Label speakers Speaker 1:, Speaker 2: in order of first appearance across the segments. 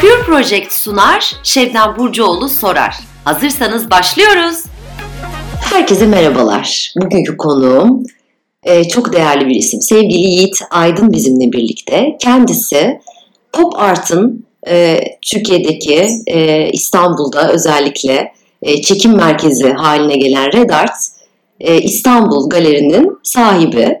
Speaker 1: Pure Project sunar, Şebnem Burcuoğlu sorar. Hazırsanız başlıyoruz.
Speaker 2: Herkese merhabalar. Bugünkü konuğum e, çok değerli bir isim. Sevgili Yiğit Aydın bizimle birlikte. Kendisi pop art'ın e, Türkiye'deki e, İstanbul'da özellikle çekim merkezi haline gelen Red Art İstanbul Galeri'nin sahibi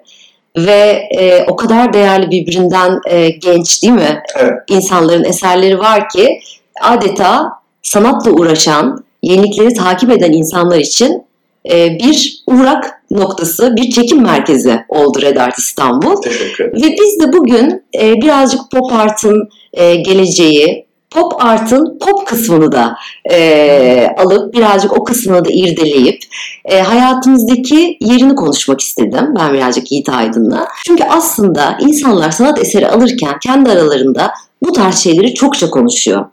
Speaker 2: ve e, o kadar değerli birbirinden e, genç değil mi?
Speaker 3: Evet.
Speaker 2: İnsanların eserleri var ki adeta sanatla uğraşan, yenilikleri takip eden insanlar için e, bir uğrak noktası, bir çekim merkezi oldu Red Art İstanbul.
Speaker 3: Teşekkür ederim.
Speaker 2: Ve biz de bugün e, birazcık pop art'ın e, geleceği, pop art'ın pop kısmını da e, alıp birazcık o kısmını da irdeleyip e, hayatımızdaki yerini konuşmak istedim ben birazcık Yiğit Aydın'la. Çünkü aslında insanlar sanat eseri alırken kendi aralarında bu tarz şeyleri çokça konuşuyor.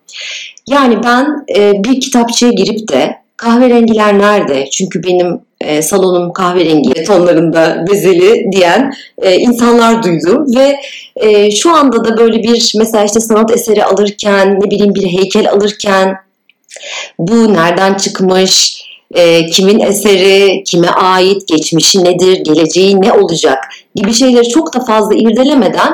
Speaker 2: Yani ben e, bir kitapçıya girip de kahverengiler nerede? Çünkü benim e, salonum kahverengi tonlarında bezeli diyen e, insanlar duydum ve e, şu anda da böyle bir mesela işte sanat eseri alırken ne bileyim bir heykel alırken bu nereden çıkmış, e, kimin eseri, kime ait, geçmişi nedir, geleceği ne olacak gibi şeyleri çok da fazla irdelemeden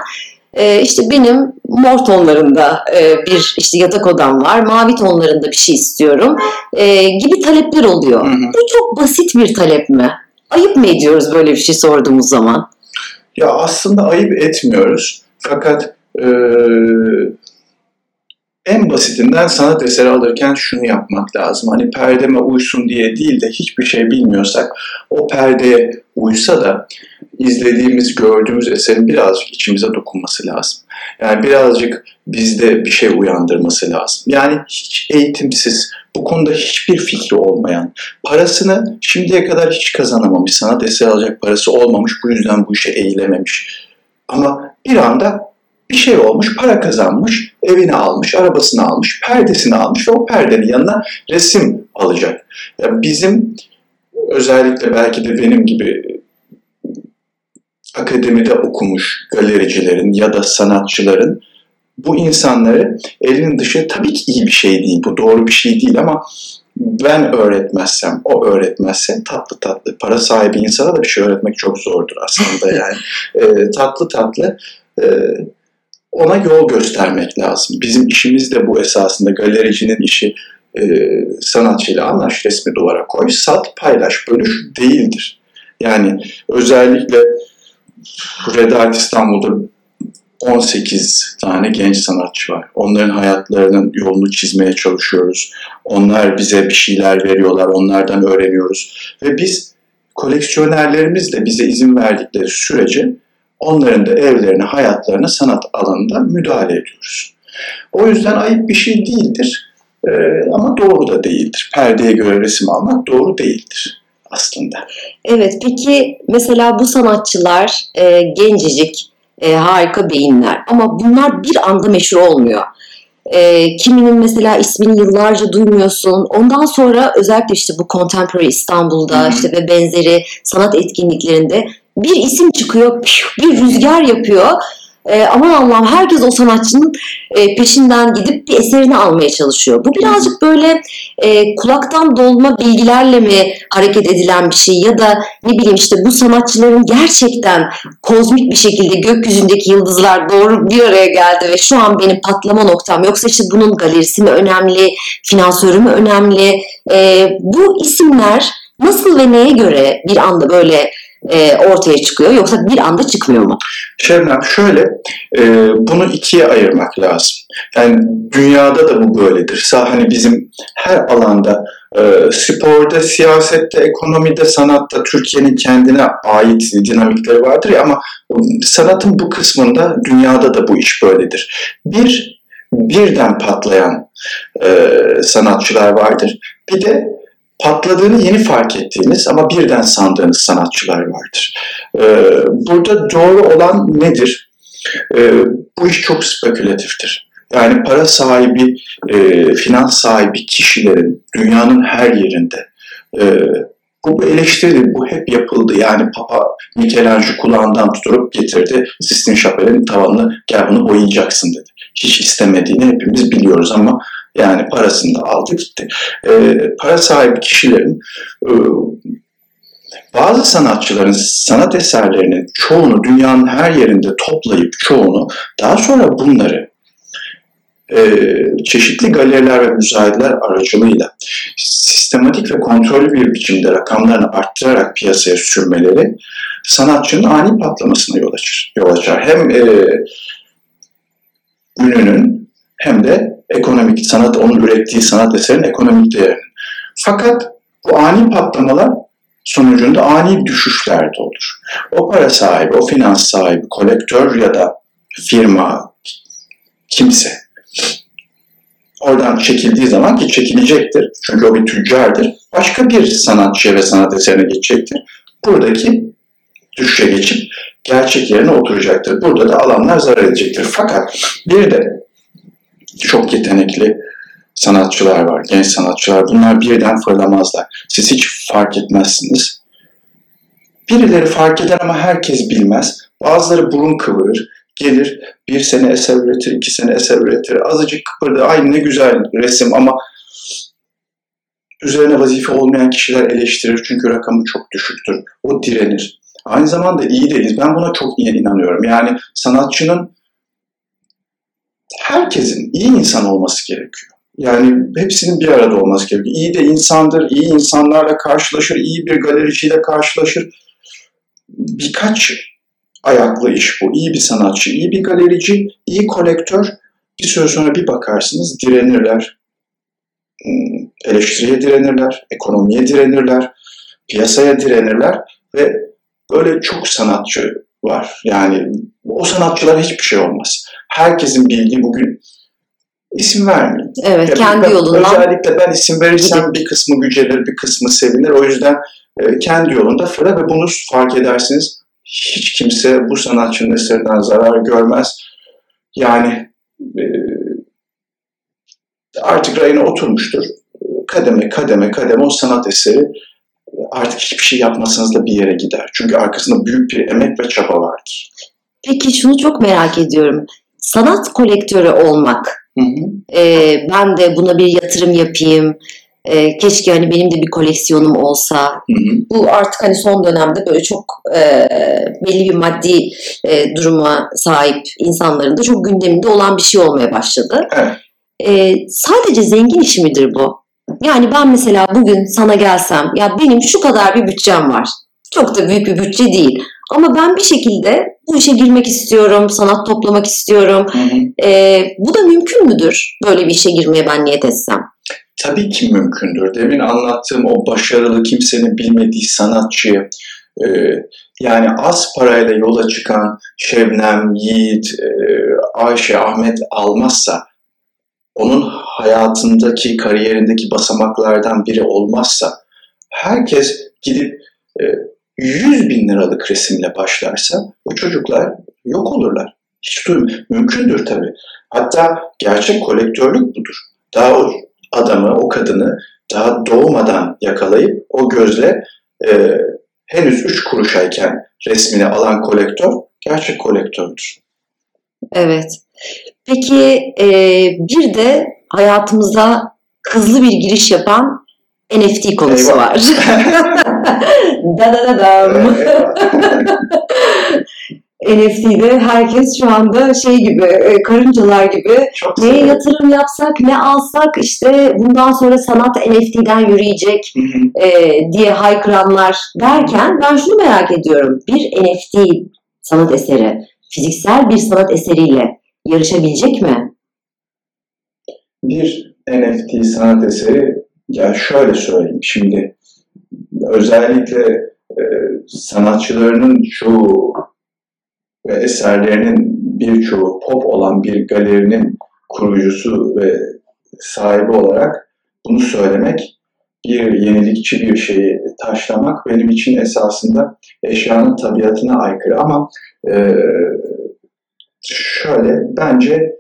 Speaker 2: e, işte benim mor tonlarında e, bir işte yatak odam var, mavi tonlarında bir şey istiyorum e, gibi talepler oluyor.
Speaker 3: Hı hı.
Speaker 2: Bu çok basit bir talep mi? Ayıp mı ediyoruz böyle bir şey sorduğumuz zaman?
Speaker 3: Ya aslında ayıp etmiyoruz. Fakat e, en basitinden sanat eseri alırken şunu yapmak lazım. Hani perdeme uysun diye değil de hiçbir şey bilmiyorsak o perdeye uysa da izlediğimiz, gördüğümüz eserin birazcık içimize dokunması lazım. Yani birazcık bizde bir şey uyandırması lazım. Yani hiç eğitimsiz, bu konuda hiçbir fikri olmayan, parasını şimdiye kadar hiç kazanamamış, sanat eseri alacak parası olmamış, bu yüzden bu işe eğilememiş. Ama bir anda bir şey olmuş, para kazanmış, evini almış, arabasını almış, perdesini almış ve o perdenin yanına resim alacak. Yani bizim özellikle belki de benim gibi akademide okumuş galericilerin ya da sanatçıların bu insanları elinin dışı tabii ki iyi bir şey değil, bu doğru bir şey değil ama ben öğretmezsem, o öğretmezse tatlı tatlı, para sahibi insana da bir şey öğretmek çok zordur aslında yani. Ee, tatlı tatlı e, ona yol göstermek lazım. Bizim işimiz de bu esasında galericinin işi e, sanatçıyla anlaş, resmi duvara koy, sat, paylaş, bölüş değildir. Yani özellikle Red Art İstanbul'da 18 tane genç sanatçı var. Onların hayatlarının yolunu çizmeye çalışıyoruz. Onlar bize bir şeyler veriyorlar, onlardan öğreniyoruz. Ve biz koleksiyonerlerimiz de bize izin verdikleri sürece onların da evlerine, hayatlarına sanat alanında müdahale ediyoruz. O yüzden ayıp bir şey değildir Ee, ama doğru da değildir. Perdeye göre resim almak doğru değildir aslında.
Speaker 2: Evet, peki mesela bu sanatçılar e, gencecik, e, harika beyinler ama bunlar bir anda meşhur olmuyor. E, kiminin mesela ismini yıllarca duymuyorsun. Ondan sonra özellikle işte bu Contemporary İstanbul'da
Speaker 3: Hı hı.
Speaker 2: işte ve benzeri sanat etkinliklerinde bir isim çıkıyor, bir rüzgar yapıyor. E, aman Allah'ım herkes o sanatçının e, peşinden gidip bir eserini almaya çalışıyor. Bu birazcık böyle e, kulaktan dolma bilgilerle mi hareket edilen bir şey ya da ne bileyim işte bu sanatçıların gerçekten kozmik bir şekilde gökyüzündeki yıldızlar doğru bir araya geldi ve şu an benim patlama noktam yoksa işte bunun galerisi mi önemli, finansörü mü önemli? E, bu isimler nasıl ve neye göre bir anda böyle e, ortaya çıkıyor yoksa bir anda çıkmıyor mu?
Speaker 3: Şebnem şöyle, e, bunu ikiye ayırmak lazım. Yani dünyada da bu böyledir. Hani bizim her alanda, e, sporda, siyasette, ekonomide, sanatta Türkiye'nin kendine ait dinamikleri vardır ya ama sanatın bu kısmında dünyada da bu iş böyledir. Bir, birden patlayan e, sanatçılar vardır. Bir de patladığını yeni fark ettiğiniz ama birden sandığınız sanatçılar vardır. Ee, burada doğru olan nedir? Ee, bu iş çok spekülatiftir. Yani para sahibi, e, finans sahibi kişilerin dünyanın her yerinde e, bu bir eleştiridir, bu hep yapıldı. Yani Papa Michelangelo kulağından tutup getirdi, Sistine Chapel'in tavanını gel bunu boyayacaksın dedi. hiç istemediğini hepimiz biliyoruz ama yani parasını da aldı gitti. E, para sahibi kişilerin e, bazı sanatçıların sanat eserlerinin çoğunu dünyanın her yerinde toplayıp çoğunu daha sonra bunları e, çeşitli galeriler ve müzayedeler aracılığıyla sistematik ve kontrollü bir biçimde rakamlarını arttırarak piyasaya sürmeleri sanatçının ani patlamasına yol açar. Yol açar. Hem e, ününün hem de ekonomik sanat, onun ürettiği sanat eserinin ekonomik değerinin. Fakat bu ani patlamalar sonucunda ani düşüşler de olur. O para sahibi, o finans sahibi, kolektör ya da firma, kimse oradan çekildiği zaman ki çekilecektir. Çünkü o bir tüccardır. Başka bir sanatçıya ve sanat eserine geçecektir. Buradaki düşüşe geçip gerçek yerine oturacaktır. Burada da alanlar zarar edecektir. Fakat bir de çok yetenekli sanatçılar var, genç sanatçılar. Bunlar birden fırlamazlar. Siz hiç fark etmezsiniz. Birileri fark eder ama herkes bilmez. Bazıları burun kıvırır, gelir bir sene eser üretir, iki sene eser üretir. Azıcık kıpırdı, ay ne güzel resim ama üzerine vazife olmayan kişiler eleştirir çünkü rakamı çok düşüktür. O direnir. Aynı zamanda iyi değiliz. Ben buna çok iyi inanıyorum. Yani sanatçının herkesin iyi insan olması gerekiyor. Yani hepsinin bir arada olması gerekiyor. İyi de insandır, iyi insanlarla karşılaşır, iyi bir galericiyle karşılaşır. Birkaç ayaklı iş bu. İyi bir sanatçı, iyi bir galerici, iyi kolektör. Bir süre sonra bir bakarsınız direnirler. Hmm, eleştiriye direnirler, ekonomiye direnirler, piyasaya direnirler ve böyle çok sanatçı var. Yani o sanatçılar hiçbir şey olmaz. Herkesin bildiği bugün isim vermeyin.
Speaker 2: Evet,
Speaker 3: Yani
Speaker 2: kendi
Speaker 3: ben-
Speaker 2: yolundan.
Speaker 3: Özellikle ben isim verirsem bir kısmı gücenir, bir kısmı sevinir. O yüzden e, kendi yolunda fırla ve bunu fark edersiniz. Hiç kimse bu sanatçının eserinden zarar görmez. Yani e, artık rayına oturmuştur. Kademe kademe kademe o sanat eseri artık hiçbir şey yapmasanız da bir yere gider. Çünkü arkasında büyük bir emek ve çaba vardır.
Speaker 2: Peki şunu çok merak ediyorum. Sanat kolektörü olmak,
Speaker 3: Hı hı.
Speaker 2: e, ben de buna bir yatırım yapayım, e, keşke hani benim de bir koleksiyonum olsa.
Speaker 3: Hı hı.
Speaker 2: Bu artık hani son dönemde böyle çok e, belli bir maddi e, duruma sahip insanların da çok gündeminde olan bir şey olmaya başladı.
Speaker 3: Evet.
Speaker 2: E, sadece zengin işi midir bu? Yani ben mesela bugün sana gelsem, ya benim şu kadar bir bütçem var. Çok da büyük bir bütçe değil. Ama ben bir şekilde bu işe girmek istiyorum, sanat toplamak istiyorum.
Speaker 3: Hı hı.
Speaker 2: E, bu da mümkün müdür? Böyle bir işe girmeye ben niyet etsem.
Speaker 3: tabii ki mümkündür. Demin anlattığım o başarılı kimsenin bilmediği sanatçıyı e, yani az parayla yola çıkan Şebnem, Yiğit, e, Ayşe, Ahmet almazsa onun hayatındaki, kariyerindeki basamaklardan biri olmazsa herkes gidip e, 100 bin liralık resimle başlarsa o çocuklar yok olurlar. Hiç duyum. Mümkündür tabii. Hatta gerçek kolektörlük budur. Daha o adamı, o kadını daha doğmadan yakalayıp o gözle e, henüz üç kuruşayken resmini alan kolektör gerçek kolektördür.
Speaker 2: Evet. Peki e, bir de hayatımıza hızlı bir giriş yapan NFT konusu
Speaker 3: Eyvah.
Speaker 2: var. da da da dam. NFT'de herkes şu anda şey gibi, e, karıncalar gibi
Speaker 3: Çok
Speaker 2: neye
Speaker 3: severim.
Speaker 2: yatırım yapsak, ne alsak işte bundan sonra sanat NFT'den yürüyecek e, diye haykıranlar derken ben şunu merak ediyorum. Bir NFT sanat eseri fiziksel bir sanat eseriyle yarışabilecek mi?
Speaker 3: Bir NFT sanat eseri ya şöyle söyleyeyim şimdi. Özellikle e, sanatçılarının çoğu ve eserlerinin birçoğu pop olan bir galerinin kurucusu ve sahibi olarak bunu söylemek bir yenilikçi bir şeyi taşlamak benim için esasında eşyanın tabiatına aykırı. Ama e, şöyle bence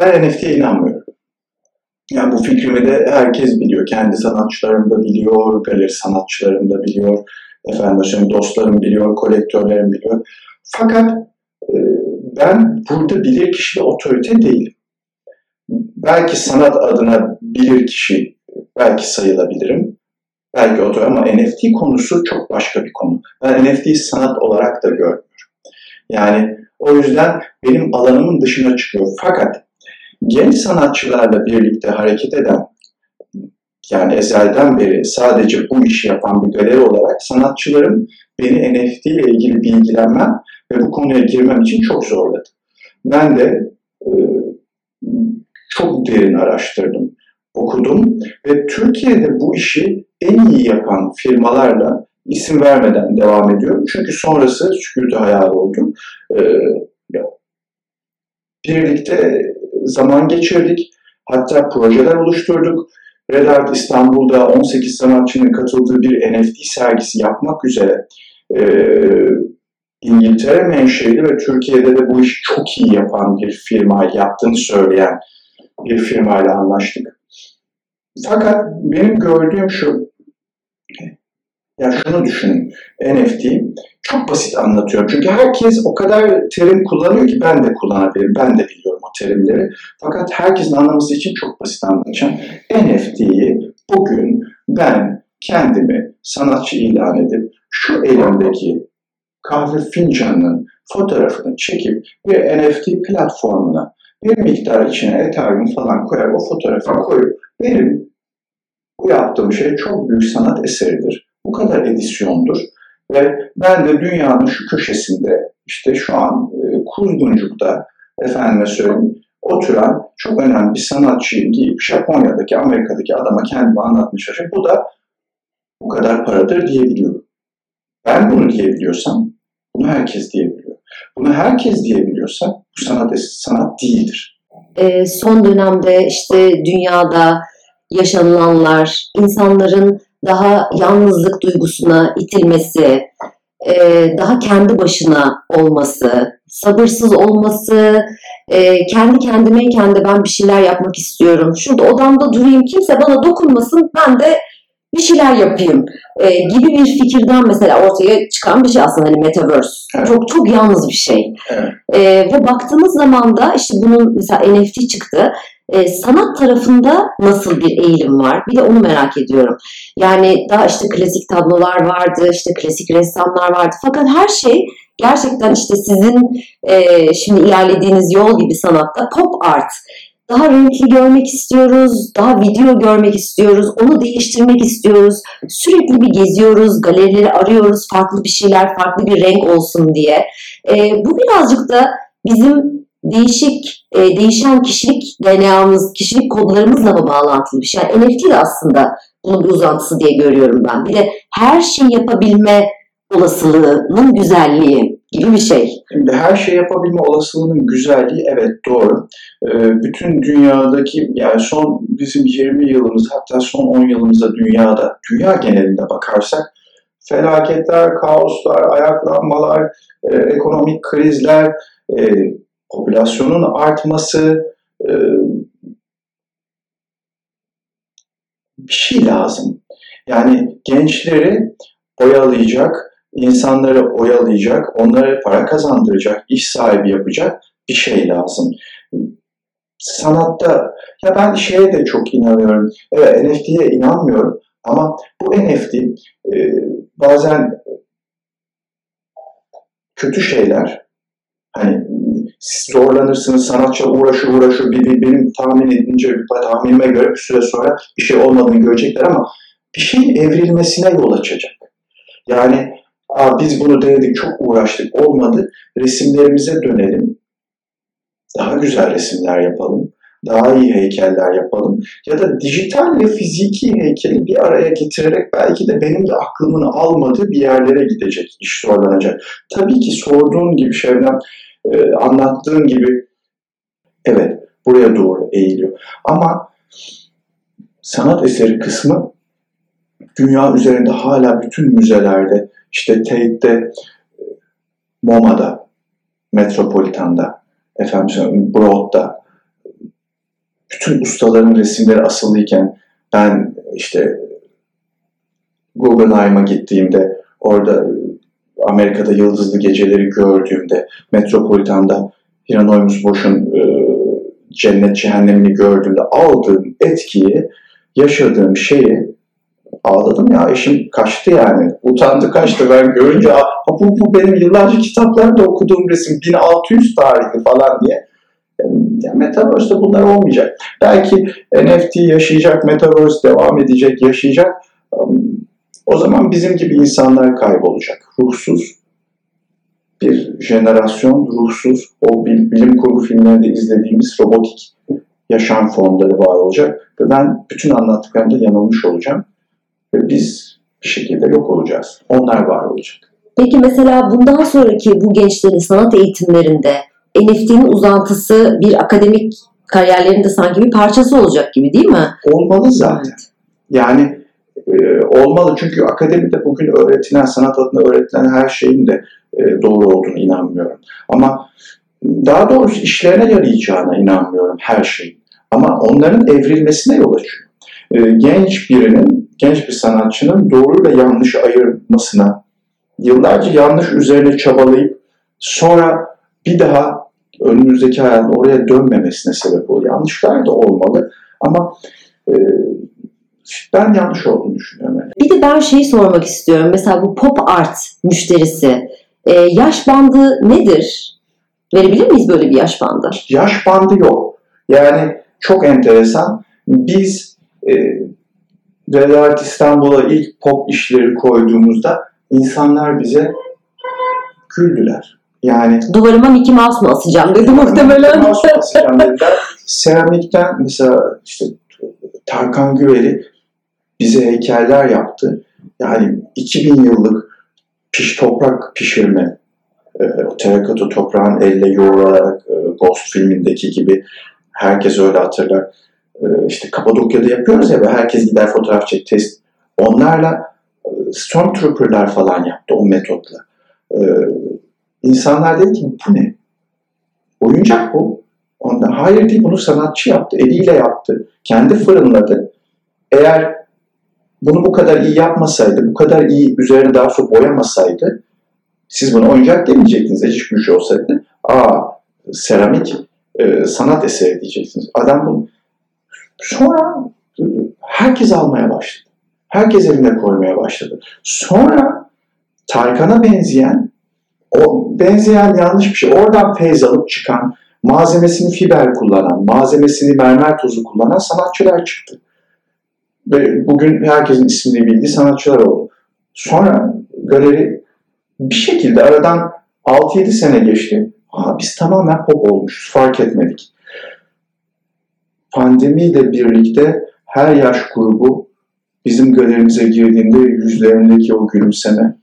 Speaker 3: ben NFT'ye inanmıyorum. Yani bu fikrimi de herkes biliyor. Kendi sanatçılarım da biliyor, galeri sanatçılarım da biliyor, efendim dostlarım biliyor, kolektörlerim biliyor. Fakat e, ben burada bilir kişi otorite değilim. Belki sanat adına bilir kişi belki sayılabilirim. Belki otorite ama NFT konusu çok başka bir konu. Ben NFT'yi sanat olarak da görmüyorum. Yani o yüzden benim alanımın dışına çıkıyor. Fakat genç sanatçılarla birlikte hareket eden yani ezelden beri sadece bu işi yapan bir galeri olarak sanatçılarım beni NFT ile ilgili bilgilenmem ve bu konuya girmem için çok zorladı. Ben de e, çok derin araştırdım, okudum ve Türkiye'de bu işi en iyi yapan firmalarla isim vermeden devam ediyorum. Çünkü sonrası sükûtu hayal oldu. E, birlikte zaman geçirdik. Hatta projeler oluşturduk. Red Art İstanbul'da 18 sanatçının katıldığı bir NFT sergisi yapmak üzere e, İngiltere menşeli ve Türkiye'de de bu işi çok iyi yapan bir firma yaptığını söyleyen bir firmayla anlaştık. Fakat benim gördüğüm şu, ya şunu düşünün, NFT çok basit anlatıyorum. Çünkü herkes o kadar terim kullanıyor ki ben de kullanabilirim, ben de biliyorum o terimleri. Fakat herkesin anlaması için çok basit anlatacağım. NFT'yi bugün ben kendimi sanatçı ilan edip şu elimdeki kahve fincanının fotoğrafını çekip bir NFT platformuna bir miktar içine Ethereum falan koyar o fotoğrafı koyup benim bu yaptığım şey çok büyük sanat eseridir. Bu kadar edisyondur. Ve ben de dünyanın şu köşesinde işte şu an e, Kuzguncuk'ta efendime söyleyeyim oturan çok önemli bir sanatçıyım deyip Japonya'daki, Amerika'daki adama kendimi anlatmış çalışıyorum. Bu da bu kadar paradır diyebiliyorum. Ben bunu diyebiliyorsam bunu herkes diyebiliyor. Bunu herkes diyebiliyorsa bu sanat sanat değildir.
Speaker 2: E, son dönemde işte dünyada yaşanılanlar, insanların daha yalnızlık duygusuna itilmesi, e, daha kendi başına olması, sabırsız olması, e, kendi kendimeyken de ben bir şeyler yapmak istiyorum. Şurada odamda durayım, kimse bana dokunmasın, ben de bir şeyler yapayım e, gibi bir fikirden mesela ortaya çıkan bir şey aslında hani metaverse. Evet. Çok çok yalnız bir şey. Evet. E, ve baktığımız zaman da işte bunun mesela NFT çıktı. E, sanat tarafında nasıl bir eğilim var? Bir de onu merak ediyorum. Yani daha işte klasik tablolar vardı, işte klasik ressamlar vardı. Fakat her şey gerçekten işte sizin e, şimdi ilerlediğiniz yol gibi sanatta pop art daha renkli görmek istiyoruz, daha video görmek istiyoruz, onu değiştirmek istiyoruz. Sürekli bir geziyoruz, galerileri arıyoruz, farklı bir şeyler, farklı bir renk olsun diye. E, bu birazcık da bizim değişik, e, değişen kişilik DNA'mız, kişilik kodlarımızla mı bağlantılı bir şey? Yani NFT de aslında bunun bir uzantısı diye görüyorum ben. Bir de her şey yapabilme olasılığının güzelliği gibi bir şey.
Speaker 3: Şimdi her şey yapabilme olasılığının güzelliği evet doğru. Ee, bütün dünyadaki yani son bizim 20 yılımız hatta son 10 yılımızda dünyada, dünya genelinde bakarsak felaketler, kaoslar, ayaklanmalar, e, ekonomik krizler, e, popülasyonun artması, e, bir şey lazım. Yani gençleri oyalayacak, insanları oyalayacak, onlara para kazandıracak, iş sahibi yapacak bir şey lazım. Sanatta, ya ben şeye de çok inanıyorum. Evet NFT'ye inanmıyorum ama bu NFT e, bazen kötü şeyler, hani zorlanırsınız, sanatçı uğraşır uğraşır, bir, bir, benim tahmin edince, tahminime göre bir süre sonra bir şey olmadığını görecekler ama bir şeyin evrilmesine yol açacak. Yani Aa, biz bunu denedik, çok uğraştık, olmadı. Resimlerimize dönelim. Daha güzel resimler yapalım. Daha iyi heykeller yapalım. Ya da dijital ve fiziki heykeli bir araya getirerek belki de benim de aklımın almadığı bir yerlere gidecek, iş zorlanacak. Tabii ki sorduğun gibi Şevnem, e, anlattığın gibi evet buraya doğru eğiliyor. Ama sanat eseri kısmı dünya üzerinde hala bütün müzelerde işte Tate'de, MoMA'da, Metropolitan'da, efendim Broad'da bütün ustaların resimleri asılıyken ben işte Guggenheim'a gittiğimde orada Amerika'da yıldızlı geceleri gördüğümde Metropolitan'da Hieronymus Bosch'un e, cennet cehennemini gördüğümde aldığım etkiyi, yaşadığım şeyi ağladım ya eşim kaçtı yani. Utandı kaçtı ben görünce ha, bu, bu benim yıllarca kitaplarda okuduğum resim 1600 tarihli falan diye. Yani Metaverse'de bunlar olmayacak. Belki NFT yaşayacak, Metaverse devam edecek, yaşayacak. O zaman bizim gibi insanlar kaybolacak. Ruhsuz bir jenerasyon, ruhsuz, o bilim kurgu filmlerinde izlediğimiz robotik yaşam formları var olacak. Ve ben bütün anlattıklarımda yanılmış olacağım. Ve biz bir şekilde yok olacağız. Onlar var olacak.
Speaker 2: Peki mesela bundan sonraki bu gençlerin sanat eğitimlerinde NFT'nin uzantısı bir akademik kariyerlerinde sanki bir parçası olacak gibi değil mi?
Speaker 3: Olmalı zaten. Evet. Yani e, olmalı çünkü akademide bugün öğretilen, sanat adına öğretilen her şeyin de e, doğru olduğunu inanmıyorum. Ama daha doğrusu işlerine yarayacağına inanmıyorum her şeyin. Ama onların evrilmesine yol açıyor. E, genç birinin, genç bir sanatçının doğru ve yanlışı ayırmasına, yıllarca yanlış üzerine çabalayıp sonra bir daha önümüzdeki hayatın oraya dönmemesine sebep oluyor. Yanlışlar da olmalı ama ben yanlış olduğunu düşünüyorum. Yani.
Speaker 2: Bir de ben şeyi sormak istiyorum. Mesela bu pop art müşterisi e, yaş bandı nedir? Verebilir miyiz böyle bir yaş bandı?
Speaker 3: Yaş bandı yok. Yani çok enteresan. Biz e, Red İstanbul'a ilk pop işleri koyduğumuzda insanlar bize güldüler. Yani
Speaker 2: duvarıma Mickey Mouse mu asacağım dedi muhtemelen. Mickey Mouse asacağım
Speaker 3: dediler. Seramikten mesela işte Tarkan Güveri bize heykeller yaptı. Yani 2000 yıllık piş toprak pişirme, e, terakota toprağın elle yoğrularak e, Ghost filmindeki gibi herkes öyle hatırlar. E, işte Kapadokya'da yapıyoruz ya herkes gider fotoğraf çek, test. Onlarla e, Stormtrooper'lar falan yaptı o metotla. E, insanlar dedi ki bu ne? Oyuncak bu. Ondan, hayır değil bunu sanatçı yaptı. Eliyle yaptı. Kendi fırınladı. Eğer bunu bu kadar iyi yapmasaydı, bu kadar iyi üzerine daha çok boyamasaydı siz bunu oyuncak demeyecektiniz. Ecik güç olsaydı. Aa seramik e, sanat eseri diyeceksiniz. Adam bunu sonra e, herkes almaya başladı. Herkes eline koymaya başladı. Sonra Tarkan'a benzeyen o benzeyen yanlış bir şey. Oradan feyz alıp çıkan, malzemesini fiber kullanan, malzemesini mermer tozu kullanan sanatçılar çıktı ve bugün herkesin ismini bildiği sanatçılar oldu. Sonra galeri bir şekilde aradan 6-7 sene geçti. Aa, biz tamamen pop olmuşuz, fark etmedik. Pandemiyle birlikte her yaş grubu bizim galerimize girdiğinde yüzlerindeki o gülümseme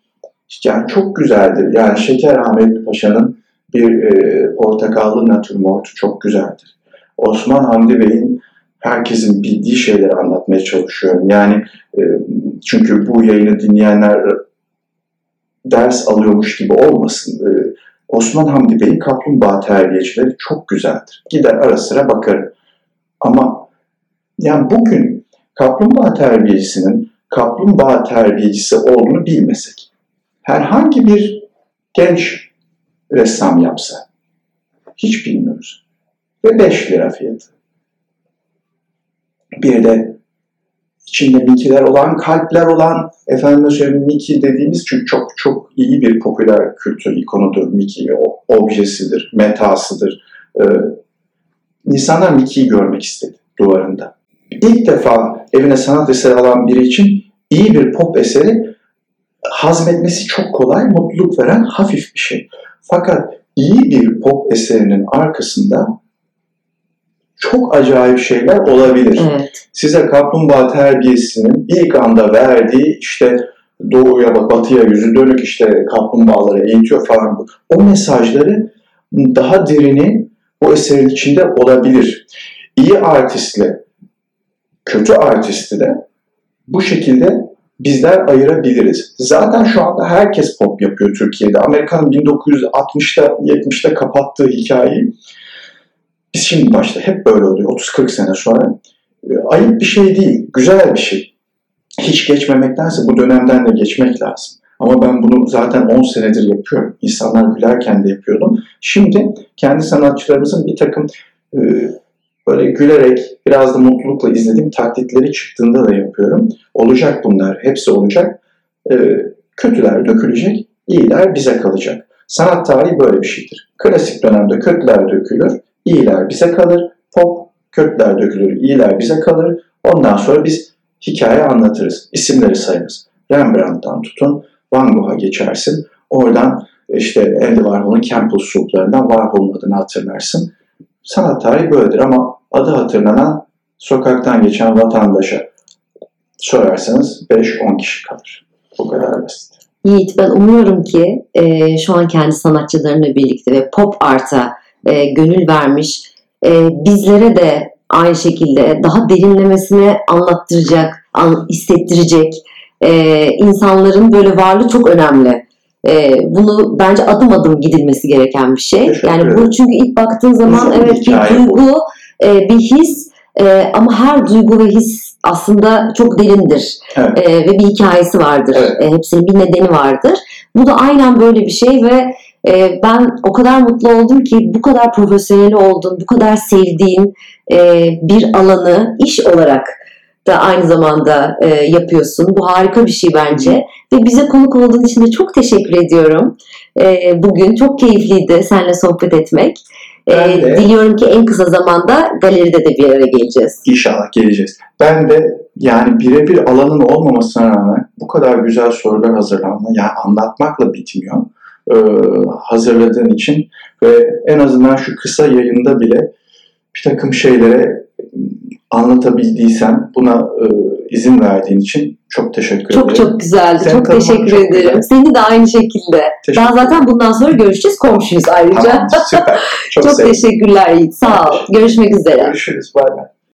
Speaker 3: yani çok güzeldir. Yani Şeker Ahmet Paşa'nın bir e, portakallı natürmortu çok güzeldir. Osman Hamdi Bey'in herkesin bildiği şeyleri anlatmaya çalışıyorum. Yani e, çünkü bu yayını dinleyenler ders alıyormuş gibi olmasın. E, Osman Hamdi Bey'in kaplumbağa terbiyecileri çok güzeldir. Gider ara sıra bakarım. Ama yani bugün kaplumbağa terbiyecisinin kaplumbağa terbiyecisi olduğunu bilmesek, herhangi bir genç ressam yapsa, hiç bilmiyoruz. Ve 5 lira fiyatı bir de içinde Mickey'ler olan, kalpler olan, efendim söyleyeyim Mickey dediğimiz çünkü çok çok iyi bir popüler kültür ikonudur Mickey, o, objesidir, metasıdır. Ee, insanlar Mickey'yi görmek istedi duvarında. İlk defa evine sanat eseri alan biri için iyi bir pop eseri hazmetmesi çok kolay, mutluluk veren hafif bir şey. Fakat iyi bir pop eserinin arkasında çok acayip şeyler olabilir. Evet. Size kaplumbağa terbiyesinin ilk anda verdiği işte doğuya bak batıya yüzü dönük işte kaplumbağaları eğitiyor falan. O mesajları daha derini o eserin içinde olabilir. İyi artistle kötü artisti de bu şekilde bizler ayırabiliriz. Zaten şu anda herkes pop yapıyor Türkiye'de. Amerika'nın 1960'ta 70'te kapattığı hikayeyi biz şimdi başta hep böyle oluyor 30-40 sene sonra. E, ayıp bir şey değil, güzel bir şey. Hiç geçmemektense bu dönemden de geçmek lazım. Ama ben bunu zaten 10 senedir yapıyorum. İnsanlar gülerken de yapıyordum. Şimdi kendi sanatçılarımızın bir takım e, böyle gülerek biraz da mutlulukla izlediğim taklitleri çıktığında da yapıyorum. Olacak bunlar. Hepsi olacak. E, kötüler dökülecek, iyiler bize kalacak. Sanat tarihi böyle bir şeydir. Klasik dönemde kötüler dökülür, iyiler bize kalır. Pop kötüler dökülür, iyiler bize kalır. Ondan sonra biz hikaye anlatırız, isimleri sayarız. Rembrandt'tan tutun, Van Gogh'a geçersin. Oradan işte Andy Warhol'un Campbell Soup'larından Warhol'un adını hatırlarsın. Sanat tarihi böyledir ama adı hatırlanan sokaktan geçen vatandaşa sorarsanız 5-10 kişi kalır. Bu kadar basit.
Speaker 2: Yiğit ben umuyorum ki e, şu an kendi sanatçılarıyla birlikte ve pop art'a e, gönül vermiş e, bizlere de aynı şekilde daha derinlemesine anlattıracak, an, hissettirecek e, insanların böyle varlığı çok önemli. E, bunu bence adım adım gidilmesi gereken bir şey.
Speaker 3: Teşekkür
Speaker 2: Yani bu çünkü ilk baktığın zaman
Speaker 3: Uzun
Speaker 2: evet bir duygu, e, bir his e, ama her duygu ve his aslında çok derindir
Speaker 3: Evet.
Speaker 2: E, ve bir hikayesi vardır.
Speaker 3: Evet.
Speaker 2: E, hepsinin bir nedeni vardır. Bu da aynen böyle bir şey ve e, ben o kadar mutlu oldum ki bu kadar profesyonel oldun, bu kadar sevdiğin e, bir alanı iş olarak da aynı zamanda e, yapıyorsun. Bu harika bir şey bence. Ve bize konuk olduğun için de çok teşekkür ediyorum. E, bugün çok keyifliydi seninle sohbet etmek. E, diliyorum ki en kısa zamanda galeride de bir araya geleceğiz.
Speaker 3: İnşallah geleceğiz. Ben de yani birebir alanın olmamasına rağmen bu kadar güzel sorular hazırlanma, yani anlatmakla bitmiyor. Ee, hazırladığın için ve en azından şu kısa yayında bile bir takım şeylere anlatabildiysen buna e, izin verdiğin için çok teşekkür
Speaker 2: Çok
Speaker 3: ederim.
Speaker 2: çok güzeldi.
Speaker 3: Seni
Speaker 2: çok teşekkür
Speaker 3: çok
Speaker 2: ederim.
Speaker 3: güzel.
Speaker 2: Seni de aynı şekilde.
Speaker 3: Teşekkür
Speaker 2: Daha zaten bundan sonra görüşeceğiz. Komşuyuz ayrıca.
Speaker 3: Tamam, süper. Çok,
Speaker 2: Çok teşekkürler Yiğit. Sağ ol. Görüşmek üzere.
Speaker 3: Görüşürüz. Bay bay.